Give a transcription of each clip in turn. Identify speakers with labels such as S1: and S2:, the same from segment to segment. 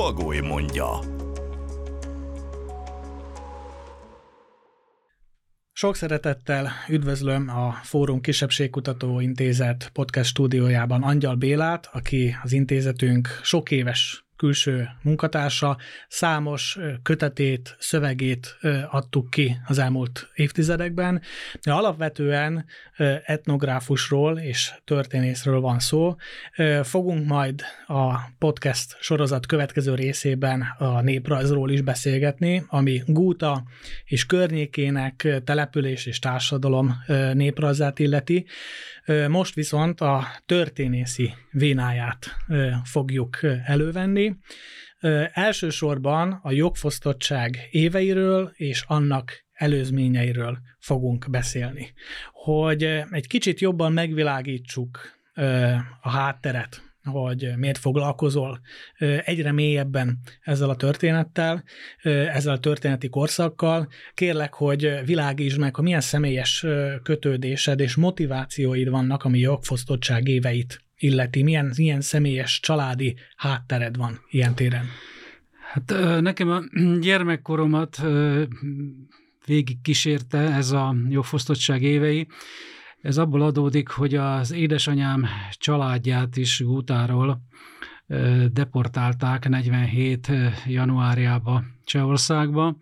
S1: Bagoly mondja.
S2: Sok szeretettel üdvözlöm a Fórum Kisebbségkutató Intézet podcast stúdiójában Angyal Bélát, aki az intézetünk sok éves külső munkatársa, számos kötetét, szövegét adtuk ki az elmúlt évtizedekben. De alapvetően etnográfusról és történészről van szó. Fogunk majd a podcast sorozat következő részében a néprajzról is beszélgetni, ami Gúta és környékének település és társadalom néprajzát illeti. Most viszont a történészi vénáját fogjuk elővenni. Elsősorban a jogfosztottság éveiről és annak előzményeiről fogunk beszélni. Hogy egy kicsit jobban megvilágítsuk a hátteret hogy miért foglalkozol egyre mélyebben ezzel a történettel, ezzel a történeti korszakkal. Kérlek, hogy világítsd meg, hogy milyen személyes kötődésed és motivációid vannak, ami jogfosztottság éveit illeti, milyen, milyen személyes családi háttered van ilyen téren.
S3: Hát nekem a gyermekkoromat végig kísérte ez a jogfosztottság évei, ez abból adódik, hogy az édesanyám családját is Gútáról deportálták 47 januárjába Csehországba,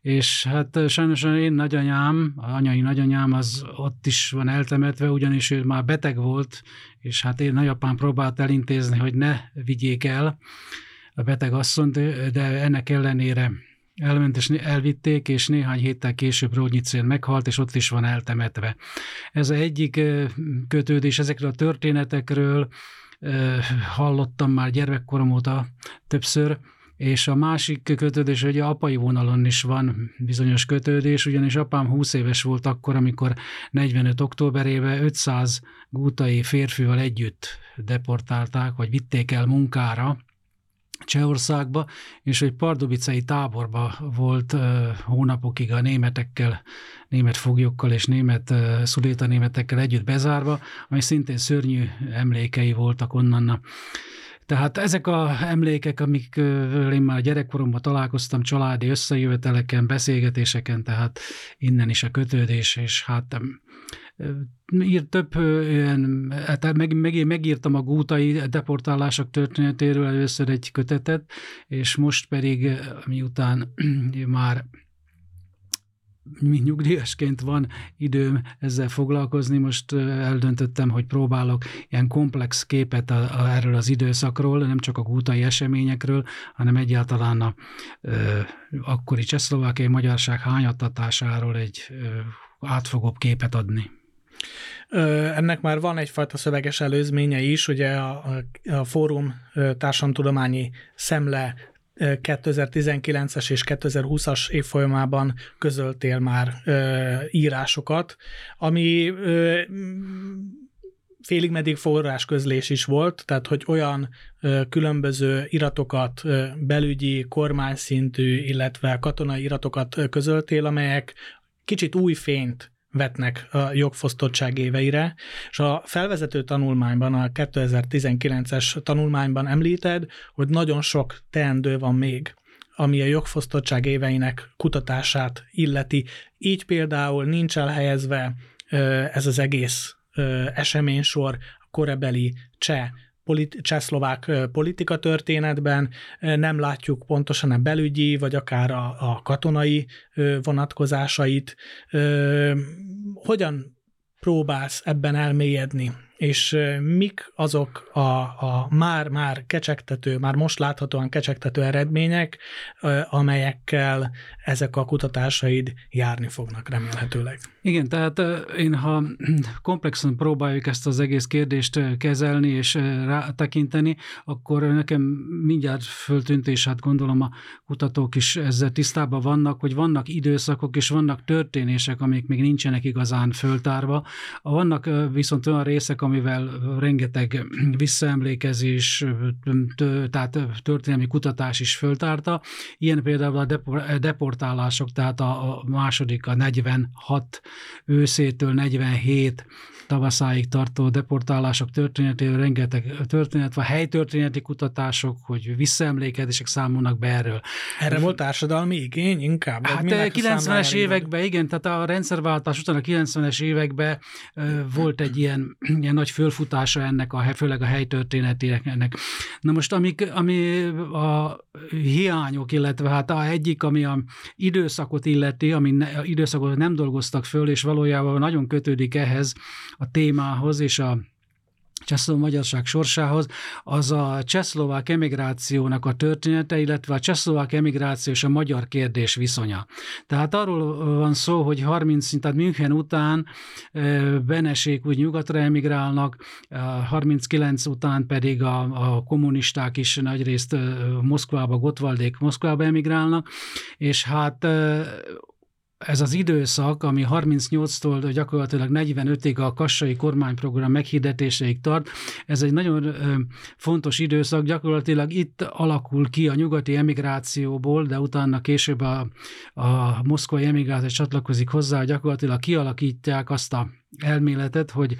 S3: és hát sajnos én nagyanyám, anyai nagyanyám az ott is van eltemetve, ugyanis ő már beteg volt, és hát én nagyapám próbált elintézni, hogy ne vigyék el a beteg asszonyt, de ennek ellenére elment és elvitték, és néhány héttel később Rónyicén meghalt, és ott is van eltemetve. Ez egyik kötődés ezekről a történetekről hallottam már gyermekkorom óta többször, és a másik kötődés, hogy apai vonalon is van bizonyos kötődés, ugyanis apám 20 éves volt akkor, amikor 45. októberében 500 gútai férfival együtt deportálták, vagy vitték el munkára, Csehországba, és egy pardubicai táborba volt uh, hónapokig a németekkel, német foglyokkal és német uh, szuléta németekkel együtt bezárva, ami szintén szörnyű emlékei voltak onnan. Tehát ezek a emlékek, amik én már gyerekkoromban találkoztam családi összejöveteleken, beszélgetéseken, tehát innen is a kötődés, és hát írt több ilyen, hát meg, meg, megírtam a gútai deportálások történetéről először egy kötetet, és most pedig miután már mint nyugdíjasként van időm ezzel foglalkozni, most eldöntöttem, hogy próbálok ilyen komplex képet a, a, erről az időszakról, nem csak a gútai eseményekről, hanem egyáltalán a ö, akkori csehszlovákiai magyarság hányattatásáról egy ö, átfogóbb képet adni.
S2: Ennek már van egyfajta szöveges előzménye is, ugye a, a Fórum Társadalomtudományi Szemle 2019-es és 2020-as évfolyamában közöltél már ö, írásokat, ami ö, félig meddig forrásközlés is volt, tehát hogy olyan ö, különböző iratokat, ö, belügyi, kormányszintű, illetve katonai iratokat közöltél, amelyek kicsit új fényt vetnek a jogfosztottság éveire, és a felvezető tanulmányban, a 2019-es tanulmányban említed, hogy nagyon sok teendő van még ami a jogfosztottság éveinek kutatását illeti. Így például nincs elhelyezve ez az egész eseménysor a korabeli cseh politi- csehszlovák politika történetben, nem látjuk pontosan a belügyi, vagy akár a, a katonai vonatkozásait. Hogyan próbálsz ebben elmélyedni, és mik azok a, a már-már kecsegtető, már most láthatóan kecsegtető eredmények, amelyekkel ezek a kutatásaid járni fognak remélhetőleg.
S3: Igen, tehát én ha komplexen próbáljuk ezt az egész kérdést kezelni és rátekinteni, akkor nekem mindjárt föltűnt, és hát gondolom a kutatók is ezzel tisztában vannak, hogy vannak időszakok és vannak történések, amik még nincsenek igazán föltárva. Vannak viszont olyan részek, amivel rengeteg visszaemlékezés, tehát történelmi kutatás is föltárta. Ilyen például a deportálások, tehát a második, a 46 őszétől 47 tavaszáig tartó deportálások történetéről rengeteg történet van, helytörténeti kutatások, hogy visszaemlékezések számolnak be erről.
S2: Erre volt társadalmi igény inkább?
S3: Hát 90-es években, igen, tehát a rendszerváltás után a 90-es években volt egy ilyen, ilyen nagy fölfutása ennek, a, főleg a helytörténetének ennek. Na most, amik, ami a hiányok, illetve hát a egyik, ami a időszakot illeti, ami ne, időszakot nem dolgoztak föl, és valójában nagyon kötődik ehhez a témához és a csehszlovák magyarság sorsához, az a csehszlovák emigrációnak a története, illetve a csehszlovák emigráció és a magyar kérdés viszonya. Tehát arról van szó, hogy 30, tehát München után Benesék úgy nyugatra emigrálnak, 39 után pedig a, a kommunisták is nagyrészt Moszkvába, Gotwaldék Moszkvába emigrálnak, és hát ez az időszak, ami 38-tól gyakorlatilag 45-ig a kassai kormányprogram meghirdetéseig tart, ez egy nagyon fontos időszak, gyakorlatilag itt alakul ki a nyugati emigrációból, de utána később a, a moszkvai emigráció csatlakozik hozzá, gyakorlatilag kialakítják azt a elméletet, hogy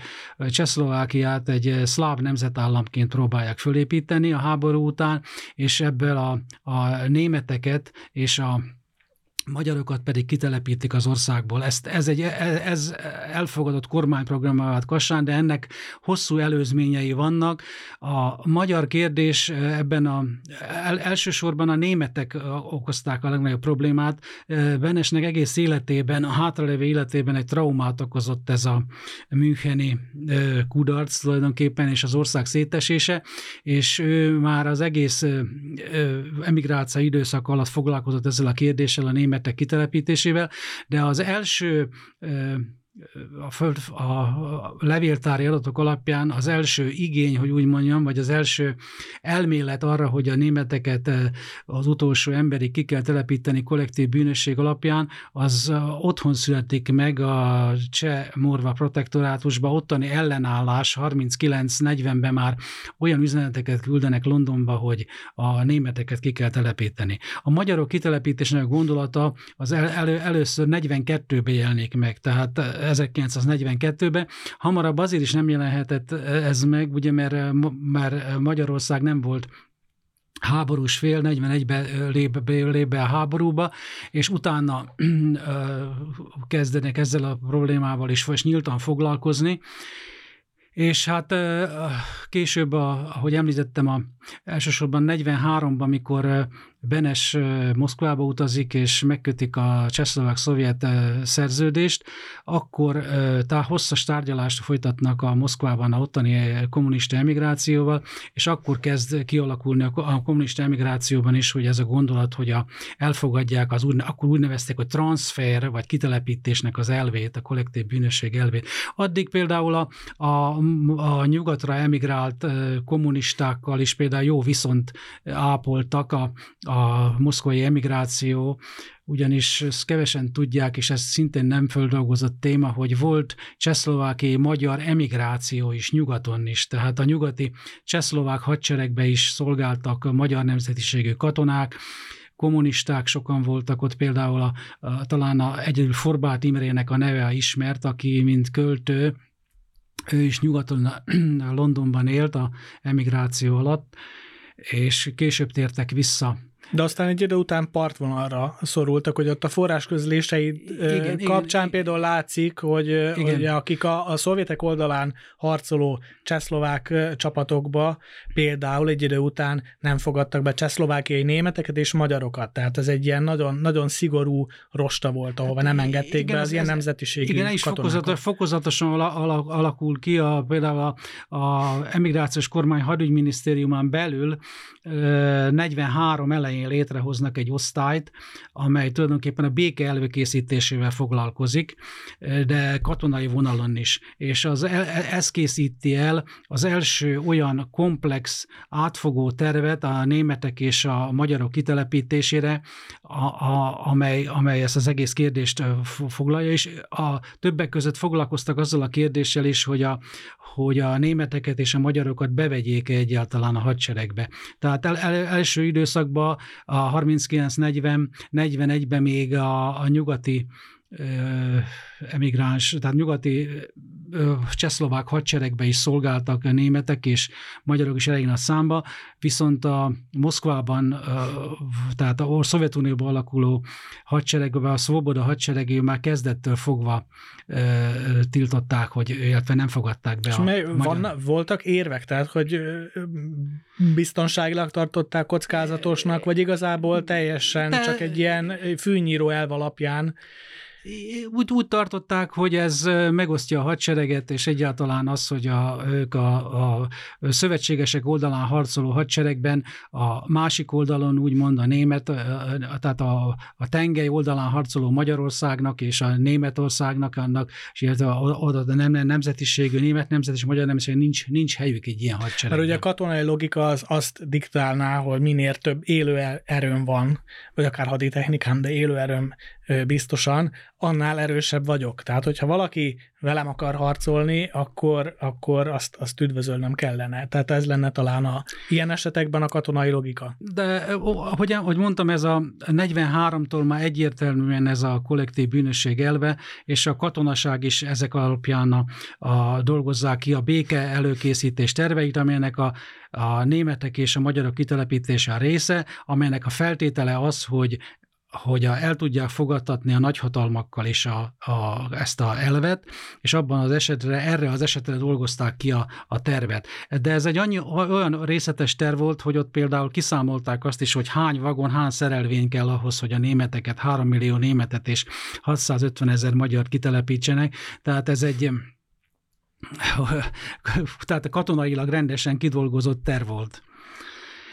S3: Csehszlovákiát egy szláv nemzetállamként próbálják fölépíteni a háború után, és ebből a, a németeket és a magyarokat pedig kitelepítik az országból. Ezt, ez, egy, ez elfogadott kormányprogram vált Kassán, de ennek hosszú előzményei vannak. A magyar kérdés ebben a, el, elsősorban a németek okozták a legnagyobb problémát. Benesnek egész életében, a hátralévő életében egy traumát okozott ez a Müncheni kudarc tulajdonképpen, és az ország szétesése, és ő már az egész emigráció időszak alatt foglalkozott ezzel a kérdéssel a német németek kitelepítésével, de az első a, föld, a levéltári adatok alapján az első igény, hogy úgy mondjam, vagy az első elmélet arra, hogy a németeket az utolsó emberi ki kell telepíteni kollektív bűnösség alapján, az otthon születik meg a cseh morva protektorátusba, ottani ellenállás 39-40-ben már olyan üzeneteket küldenek Londonba, hogy a németeket ki kell telepíteni. A magyarok kitelepítésének gondolata az el, elő, először 42-ben jelnék meg, tehát 1942-ben. Hamarabb azért is nem jelenhetett ez meg, ugye, mert, mert Magyarország nem volt háborús fél, 41-ben lép, lép be a háborúba, és utána kezdenek ezzel a problémával is, és nyíltan foglalkozni, és hát később, ahogy említettem, a, elsősorban 43-ban, amikor Benes Moszkvába utazik, és megkötik a csehszlovák-szovjet szerződést, akkor tá, hosszas tárgyalást folytatnak a Moszkvában a ottani kommunista emigrációval, és akkor kezd kialakulni a kommunista emigrációban is, hogy ez a gondolat, hogy a, elfogadják az úgy, akkor úgy nevezték, hogy transfer, vagy kitelepítésnek az elvét, a kollektív bűnösség elvét. Addig például a, a, a nyugatra emigrált kommunistákkal is például jó viszont ápoltak a, a moszkvai emigráció, ugyanis ezt kevesen tudják, és ez szintén nem földolgozott téma, hogy volt csehszlovákiai magyar emigráció is nyugaton is, tehát a nyugati csehszlovák hadseregbe is szolgáltak a magyar nemzetiségű katonák, kommunisták sokan voltak ott, például a, a, talán a, egyedül Forbát Imrének a neve ismert, aki mint költő, ő is nyugaton, Londonban élt a emigráció alatt, és később tértek vissza
S2: de aztán egy idő után partvonalra szorultak, hogy ott a forrásközléseid igen, kapcsán igen, például látszik, hogy, igen. hogy akik a, a szovjetek oldalán harcoló csehszlovák csapatokba például egy idő után nem fogadtak be csehszlovákiai németeket és magyarokat. Tehát ez egy ilyen nagyon, nagyon szigorú rosta volt, ahova nem engedték igen, be az ez, ilyen nemzetiségű
S3: Igen, és fokozatos, fokozatosan alakul ki a, például a, a emigrációs kormány hadügyminisztériumán belül 43 elején elején létrehoznak egy osztályt, amely tulajdonképpen a béke előkészítésével foglalkozik, de katonai vonalon is. És az, ez készíti el az első olyan komplex, átfogó tervet a németek és a magyarok kitelepítésére, a, a, amely, amely ezt az egész kérdést foglalja, és a többek között foglalkoztak azzal a kérdéssel is, hogy a, hogy a németeket és a magyarokat bevegyék egyáltalán a hadseregbe. Tehát el, el, első időszakban a 39-40-41-ben még a, a nyugati emigráns, tehát nyugati csehszlovák hadseregbe is szolgáltak a németek, és magyarok is elég nagy számba, viszont a Moszkvában, tehát a Szovjetunióban alakuló hadseregben, a Svoboda hadseregé már kezdettől fogva tiltották, hogy, illetve nem fogadták be. És a
S2: mely, magyar... van, voltak érvek, tehát hogy biztonságilag tartották kockázatosnak, vagy igazából teljesen De... csak egy ilyen fűnyíró elv alapján
S3: úgy, úgy tartották, hogy ez megosztja a hadsereget, és egyáltalán az, hogy a, ők a, a szövetségesek oldalán harcoló hadseregben, a másik oldalon úgymond a német, tehát a, a tengely oldalán harcoló Magyarországnak és a Németországnak, annak, és illetve oda a nem, nemzetiségű német nemzet és magyar nemzetiség nincs, nincs helyük egy ilyen hadseregben.
S2: Mert ugye a katonai logika az azt diktálná, hogy minél több élő erőm van, vagy akár haditechnikám, de élő erőm biztosan, annál erősebb vagyok. Tehát, hogyha valaki velem akar harcolni, akkor, akkor azt, azt üdvözölnem kellene. Tehát ez lenne talán a ilyen esetekben a katonai logika.
S3: De ahogy, ahogy mondtam, ez a 43-tól már egyértelműen ez a kollektív bűnösség elve, és a katonaság is ezek alapján a, a dolgozzák ki a béke előkészítés terveit, amelynek a, a németek és a magyarok kitelepítése a része, amelynek a feltétele az, hogy hogy a, el tudják fogadtatni a nagyhatalmakkal is a, a, ezt a elvet, és abban az esetre, erre az esetre dolgozták ki a, a tervet. De ez egy annyi, olyan részletes terv volt, hogy ott például kiszámolták azt is, hogy hány vagon, hány szerelvény kell ahhoz, hogy a németeket, 3 millió németet és 650 ezer magyar kitelepítsenek. Tehát ez egy tehát katonailag rendesen kidolgozott terv volt.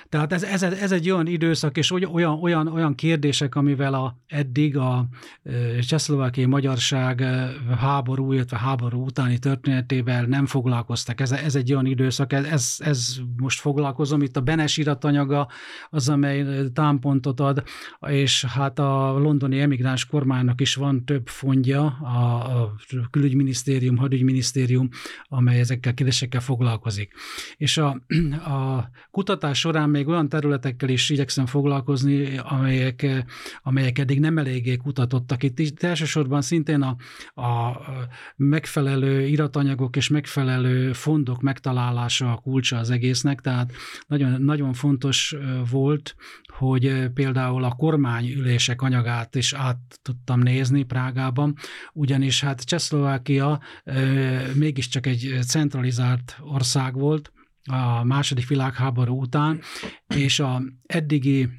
S3: Tehát ez, ez, ez egy olyan időszak, és olyan, olyan, olyan kérdések, amivel a, eddig a csehszlovákiai magyarság háború, illetve háború utáni történetével nem foglalkoztak. Ez, ez egy olyan időszak, ez, ez most foglalkozom. Itt a Benes iratanyaga az, amely támpontot ad, és hát a londoni emigráns kormánynak is van több fondja, a, a külügyminisztérium, hadügyminisztérium, amely ezekkel kérdésekkel foglalkozik. És a, a kutatás során még olyan területekkel is igyekszem foglalkozni, amelyek, amelyek eddig nem eléggé kutatottak. Itt, itt elsősorban szintén a, a megfelelő iratanyagok és megfelelő fondok megtalálása a kulcsa az egésznek, tehát nagyon, nagyon fontos volt, hogy például a kormányülések anyagát is át tudtam nézni Prágában, ugyanis hát Csehszlovákia mégiscsak egy centralizált ország volt, a második világháború után, és a eddigi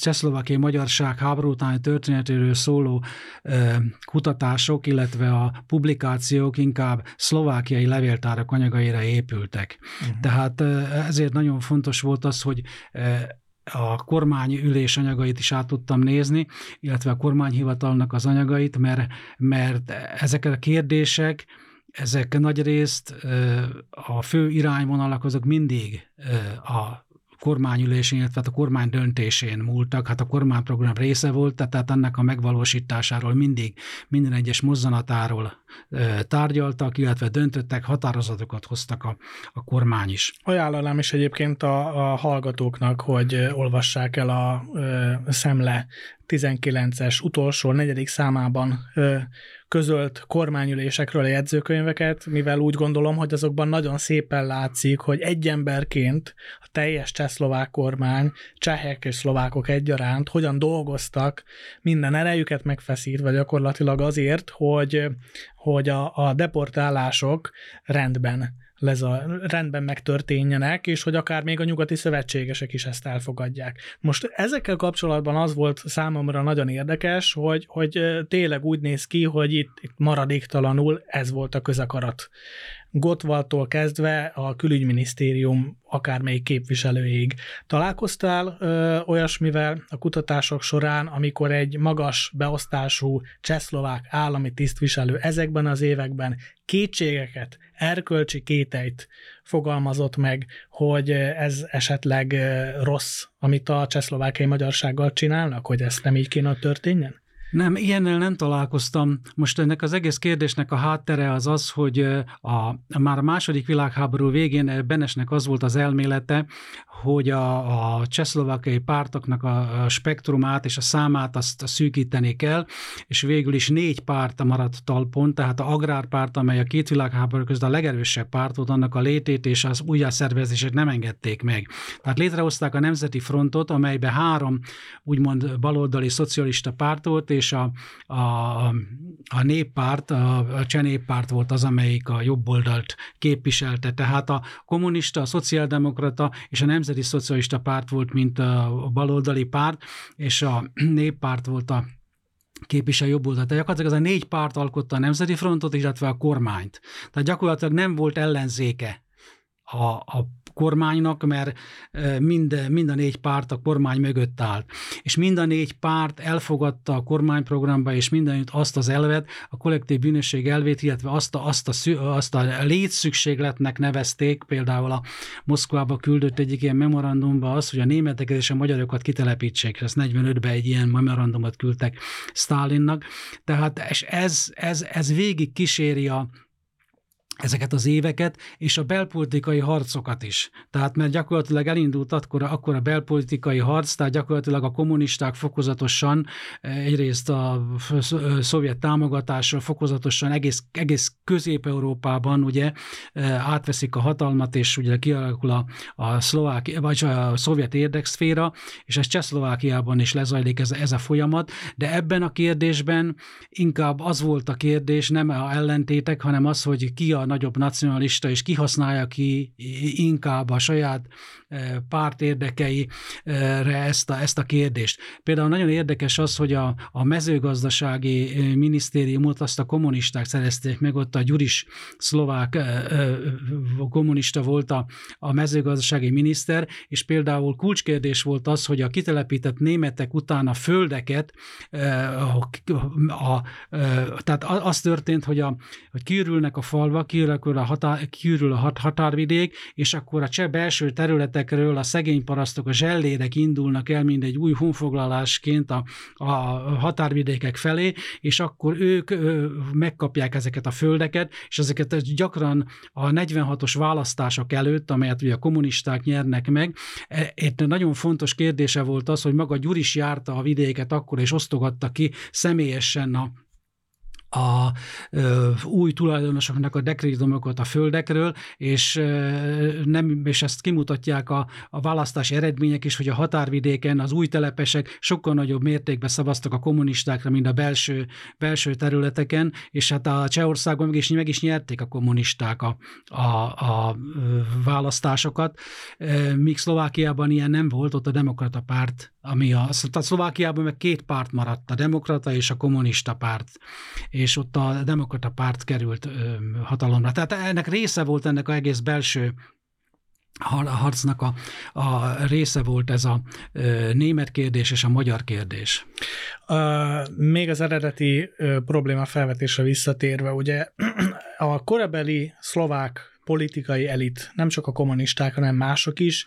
S3: csehszlovákiai magyarság háború utáni történetéről szóló ö, kutatások, illetve a publikációk inkább szlovákiai levéltárak anyagaira épültek. Uh-huh. Tehát ezért nagyon fontos volt az, hogy a kormányülés anyagait is át tudtam nézni, illetve a kormányhivatalnak az anyagait, mert, mert ezek a kérdések, ezek nagy részt a fő irányvonalak azok mindig a kormányülésén, illetve a kormány döntésén múltak, hát a kormányprogram része volt, tehát ennek a megvalósításáról mindig minden egyes mozzanatáról tárgyaltak, illetve döntöttek, határozatokat hoztak a, a kormány is.
S2: Ajánlanám is egyébként a, a hallgatóknak, hogy olvassák el a a Szemle 19-es utolsó, negyedik számában ö, közölt kormányülésekről a jegyzőkönyveket, mivel úgy gondolom, hogy azokban nagyon szépen látszik, hogy egy emberként a teljes csehszlovák kormány, csehek és szlovákok egyaránt hogyan dolgoztak minden erejüket megfeszítve gyakorlatilag azért, hogy, hogy a, a deportálások rendben leza, rendben megtörténjenek, és hogy akár még a nyugati szövetségesek is ezt elfogadják. Most ezekkel kapcsolatban az volt számomra nagyon érdekes, hogy, hogy tényleg úgy néz ki, hogy itt, itt maradéktalanul ez volt a közakarat Gotwaldtól kezdve a külügyminisztérium akármelyik képviselőig. Találkoztál ö, olyasmivel a kutatások során, amikor egy magas beosztású csehszlovák állami tisztviselő ezekben az években kétségeket, erkölcsi kételyt fogalmazott meg, hogy ez esetleg rossz, amit a csehszlovákiai magyarsággal csinálnak, hogy ezt nem így kéne történjen?
S3: Nem, ilyennel nem találkoztam. Most ennek az egész kérdésnek a háttere az az, hogy a, már a második világháború végén Benesnek az volt az elmélete, hogy a, a csehszlovákiai pártoknak a, a spektrumát és a számát azt szűkíteni kell, és végül is négy párt maradt talpon, tehát a agrárpárt, amely a két világháború között a legerősebb párt volt, annak a létét és az újjászervezését nem engedték meg. Tehát létrehozták a Nemzeti Frontot, amelybe három úgymond baloldali szocialista párt volt, és a, a, a néppárt, a, a cseh volt az, amelyik a jobb oldalt képviselte. Tehát a kommunista, a szociáldemokrata és a nemzeti szocialista párt volt, mint a baloldali párt, és a néppárt volt a képvisel jobb oldalt. Tehát gyakorlatilag ez a négy párt alkotta a Nemzeti Frontot, illetve a kormányt. Tehát gyakorlatilag nem volt ellenzéke a, a kormánynak, mert mind, mind a négy párt a kormány mögött állt. És mind a négy párt elfogadta a kormányprogramba, és mindenütt azt az elvet, a kollektív bűnösség elvét, illetve azt a, azt a, azt a létszükségletnek nevezték, például a Moszkvába küldött egyik ilyen memorandumba az, hogy a németeket és a magyarokat kitelepítsék. Ezt 45-ben egy ilyen memorandumot küldtek Stálinnak. Tehát és ez, ez, ez végig kíséri a, ezeket az éveket, és a belpolitikai harcokat is. Tehát mert gyakorlatilag elindult akkor, akkor a belpolitikai harc, tehát gyakorlatilag a kommunisták fokozatosan, egyrészt a szovjet támogatásra fokozatosan egész, egész Közép-Európában ugye átveszik a hatalmat, és ugye kialakul a, a, szlovák, vagy a szovjet érdekszféra, és ez Csehszlovákiában is lezajlik ez, ez a folyamat, de ebben a kérdésben inkább az volt a kérdés, nem a ellentétek, hanem az, hogy ki a nagyobb nacionalista, és kihasználja ki inkább a saját párt érdekeire ezt a, ezt a kérdést. Például nagyon érdekes az, hogy a, a mezőgazdasági minisztériumot azt a kommunisták szerezték meg, ott a Gyuris szlovák kommunista volt a, a mezőgazdasági miniszter, és például kulcskérdés volt az, hogy a kitelepített németek után a földeket, a, a, a, tehát az történt, hogy, a, hogy kiürülnek a falvak, kiürül a, határ, kiürül a hat, határvidék, és akkor a cseh belső területekről a szegény parasztok, a zsellérek indulnak el, mint egy új honfoglalásként a, a határvidékek felé, és akkor ők megkapják ezeket a földeket, és ezeket gyakran a 46-os választások előtt, amelyet ugye a kommunisták nyernek meg, egy nagyon fontos kérdése volt az, hogy maga Gyuri is járta a vidéket akkor, és osztogatta ki személyesen a a ö, új tulajdonosoknak a dekrétumokat a földekről, és, ö, nem, és ezt kimutatják a, a választási eredmények is, hogy a határvidéken az új telepesek sokkal nagyobb mértékben szavaztak a kommunistákra, mint a belső, belső területeken, és hát a Csehországban meg is, meg is nyerték a kommunisták a, a, a választásokat, míg Szlovákiában ilyen nem volt, ott a demokrata párt ami a, tehát Szlovákiában meg két párt maradt, a demokrata és a kommunista párt, és ott a demokrata párt került ö, hatalomra. Tehát ennek része volt ennek a egész belső harcnak a, a része volt ez a ö, német kérdés és a magyar kérdés.
S2: Uh, még az eredeti ö, probléma felvetésre visszatérve, ugye a korabeli szlovák politikai elit, nem csak a kommunisták, hanem mások is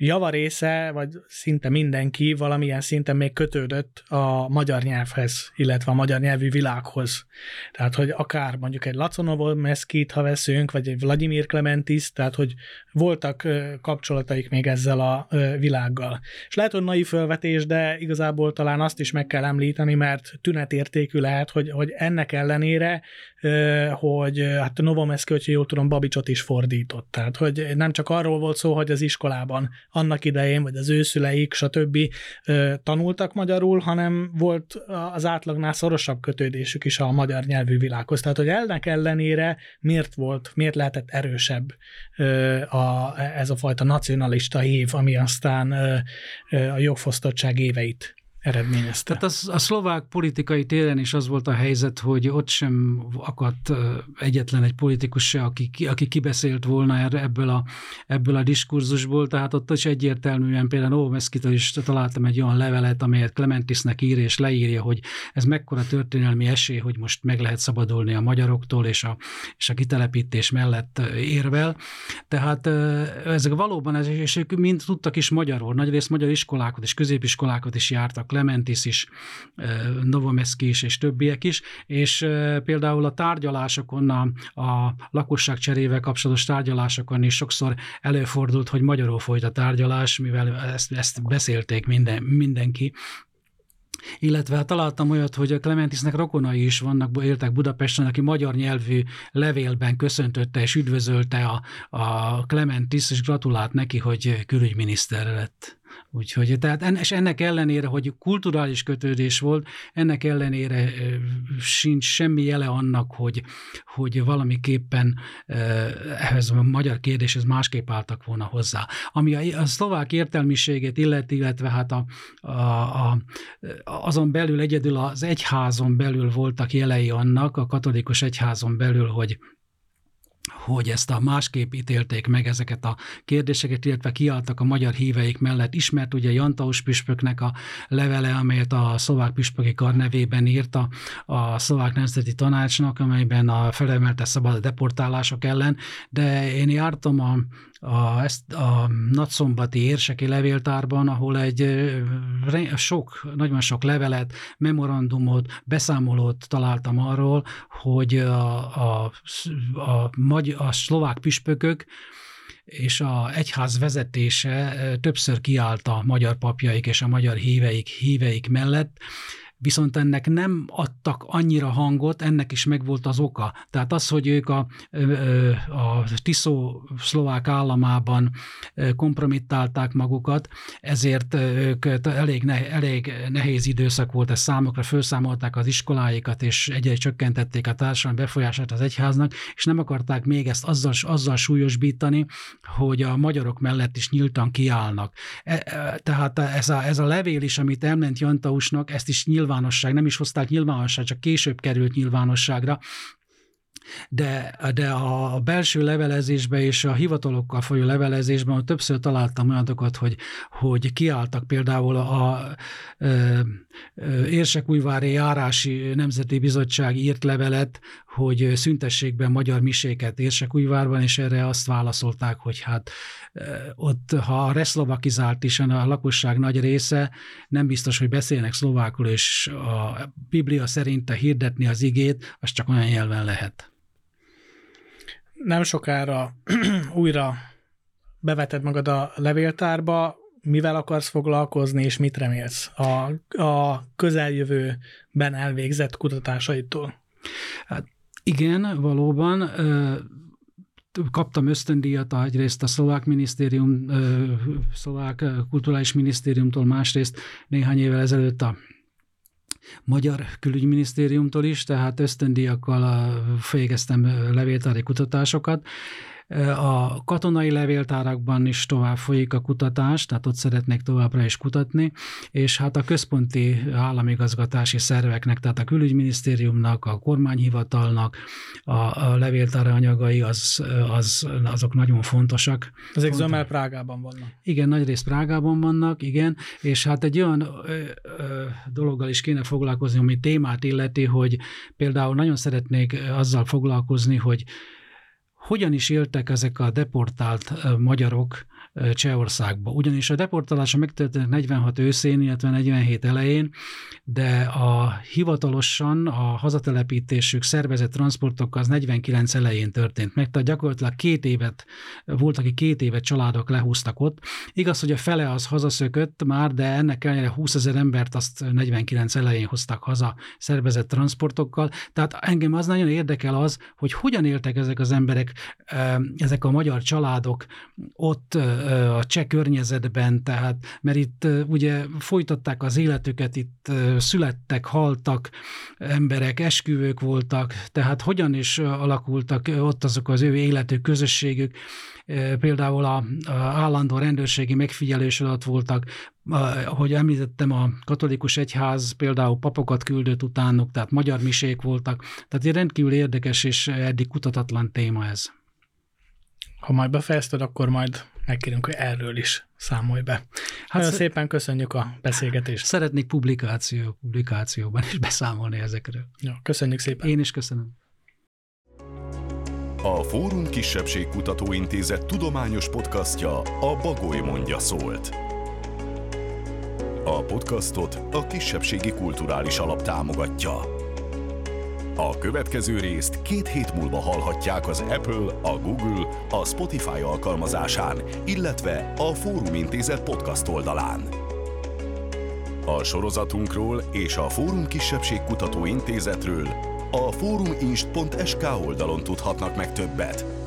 S2: java része, vagy szinte mindenki valamilyen szinten még kötődött a magyar nyelvhez, illetve a magyar nyelvű világhoz. Tehát, hogy akár mondjuk egy Laconovol Meszkit, ha veszünk, vagy egy Vladimir Clementis, tehát, hogy voltak kapcsolataik még ezzel a világgal. És lehet, hogy naiv felvetés, de igazából talán azt is meg kell említeni, mert tünetértékű lehet, hogy, hogy ennek ellenére, hogy hát Novomeszki, hogyha jól tudom, Babicsot is fordított. Tehát, hogy nem csak arról volt szó, hogy az iskolában annak idején, vagy az őszüleik, stb. tanultak magyarul, hanem volt az átlagnál szorosabb kötődésük is a magyar nyelvű világhoz. Tehát, hogy ennek ellenére miért volt, miért lehetett erősebb a, ez a fajta nacionalista év, ami aztán a jogfosztottság éveit eredményezte.
S3: Tehát az, a szlovák politikai téren is az volt a helyzet, hogy ott sem akadt egyetlen egy politikus se, aki, aki kibeszélt volna ebből a, ebből a diskurzusból, tehát ott is egyértelműen például Novomeszkitől is találtam egy olyan levelet, amelyet Clementisnek ír és leírja, hogy ez mekkora történelmi esély, hogy most meg lehet szabadulni a magyaroktól, és a, és a kitelepítés mellett érvel. Tehát ezek valóban, és ők mind tudtak is magyarul, nagyrészt magyar iskolákat és középiskolákat is jártak, Clementis is, Novomeszki is, és többiek is, és például a tárgyalásokon, a, a lakosság cserével kapcsolatos tárgyalásokon is sokszor előfordult, hogy magyarul folyt a tárgyalás, mivel ezt, ezt beszélték minden, mindenki, illetve hát találtam olyat, hogy a Clementisnek rokonai is vannak, éltek Budapesten, aki magyar nyelvű levélben köszöntötte és üdvözölte a, a Clementis, és gratulált neki, hogy külügyminiszter lett. Úgyhogy, tehát és ennek ellenére, hogy kulturális kötődés volt, ennek ellenére sincs semmi jele annak, hogy, hogy valamiképpen ehhez a magyar kérdéshez másképp álltak volna hozzá. Ami a, a szlovák értelmiséget illeti, illetve hát a, a, a, azon belül egyedül az egyházon belül voltak jelei annak, a katolikus egyházon belül, hogy hogy ezt a másképp ítélték meg ezeket a kérdéseket, illetve kiálltak a magyar híveik mellett. Ismert ugye Jantaus püspöknek a levele, amelyet a szlovák püspöki kar nevében írta a szlovák nemzeti tanácsnak, amelyben a felemelte szabad a deportálások ellen, de én jártam a, a, ezt a nagyszombati érseki levéltárban, ahol egy sok, nagyon sok levelet, memorandumot, beszámolót találtam arról, hogy a, a, a, a, a szlovák püspökök és a egyház vezetése többször kiállt a magyar papjaik és a magyar híveik, híveik mellett, viszont ennek nem adtak annyira hangot, ennek is megvolt az oka. Tehát az, hogy ők a, a Tiszó szlovák államában kompromittálták magukat, ezért ők elég, ne, elég nehéz időszak volt ez számokra, felszámolták az iskoláikat, és egyre csökkentették a társadalmi befolyását az egyháznak, és nem akarták még ezt azzal, azzal súlyosbítani, hogy a magyarok mellett is nyíltan kiállnak. E, e tehát ez a, ez a levél is, amit elment Jantausnak, ezt is nyilván nyilvánosság, nem is hozták nyilvánosság, csak később került nyilvánosságra, de, de a belső levelezésben és a hivatalokkal folyó levelezésben többször találtam olyanokat, hogy, hogy kiálltak például a, a, a Érsekújvári Járási Nemzeti Bizottság írt levelet, hogy szüntessék be magyar miséket Érsekújvárban, és erre azt válaszolták, hogy hát ott, ha reszlovakizált is a lakosság nagy része, nem biztos, hogy beszélnek szlovákul, és a Biblia szerint a hirdetni az igét, az csak olyan nyelven lehet.
S2: Nem sokára újra beveted magad a levéltárba, mivel akarsz foglalkozni, és mit remélsz a, a közeljövőben elvégzett kutatásaitól?
S3: Hát igen, valóban kaptam ösztöndíjat egyrészt a szlovák minisztérium, szlovák kulturális minisztériumtól, másrészt néhány évvel ezelőtt a Magyar Külügyminisztériumtól is, tehát ösztöndíjakkal végeztem levéltári kutatásokat, a katonai levéltárakban is tovább folyik a kutatás, tehát ott szeretnék továbbra is kutatni, és hát a központi államigazgatási szerveknek, tehát a külügyminisztériumnak, a kormányhivatalnak a, levéltára anyagai az, az, azok nagyon fontosak.
S2: Ezek zömmel Prágában vannak.
S3: Igen, nagyrészt Prágában vannak, igen, és hát egy olyan ö, ö, dologgal is kéne foglalkozni, ami témát illeti, hogy például nagyon szeretnék azzal foglalkozni, hogy hogyan is éltek ezek a deportált magyarok Csehországba. Ugyanis a deportálása megtörtént 46 őszén, illetve 47 elején, de a hivatalosan a hazatelepítésük szervezett transportok az 49 elején történt meg, tehát gyakorlatilag két évet, volt, aki két évet családok lehúztak ott. Igaz, hogy a fele az hazaszökött már, de ennek ellenére 20 ezer embert azt 49 elején hoztak haza szervezett transportokkal. Tehát engem az nagyon érdekel az, hogy hogyan éltek ezek az emberek, ezek a magyar családok ott a cseh környezetben, tehát, mert itt ugye folytatták az életüket, itt születtek, haltak emberek, esküvők voltak, tehát hogyan is alakultak ott azok az ő életük, közösségük, például a, a állandó rendőrségi megfigyelés alatt voltak, hogy említettem, a katolikus egyház például papokat küldött utánuk, tehát magyar misék voltak, tehát egy rendkívül érdekes és eddig kutatatlan téma ez.
S2: Ha majd befejezted, akkor majd megkérünk, hogy erről is számolj be. Hát Nagyon szépen köszönjük a beszélgetést.
S3: Szeretnék publikáció, publikációban is beszámolni ezekről.
S2: Jó, köszönjük szépen.
S3: Én is köszönöm.
S1: A Fórum Kisebbségkutató Intézet tudományos podcastja a Bagoly mondja szólt. A podcastot a Kisebbségi Kulturális Alap támogatja. A következő részt két hét múlva hallhatják az Apple, a Google, a Spotify alkalmazásán, illetve a Fórum Intézet podcast oldalán. A sorozatunkról és a Fórum Kisebbségkutató Intézetről a fóruminst.sk oldalon tudhatnak meg többet.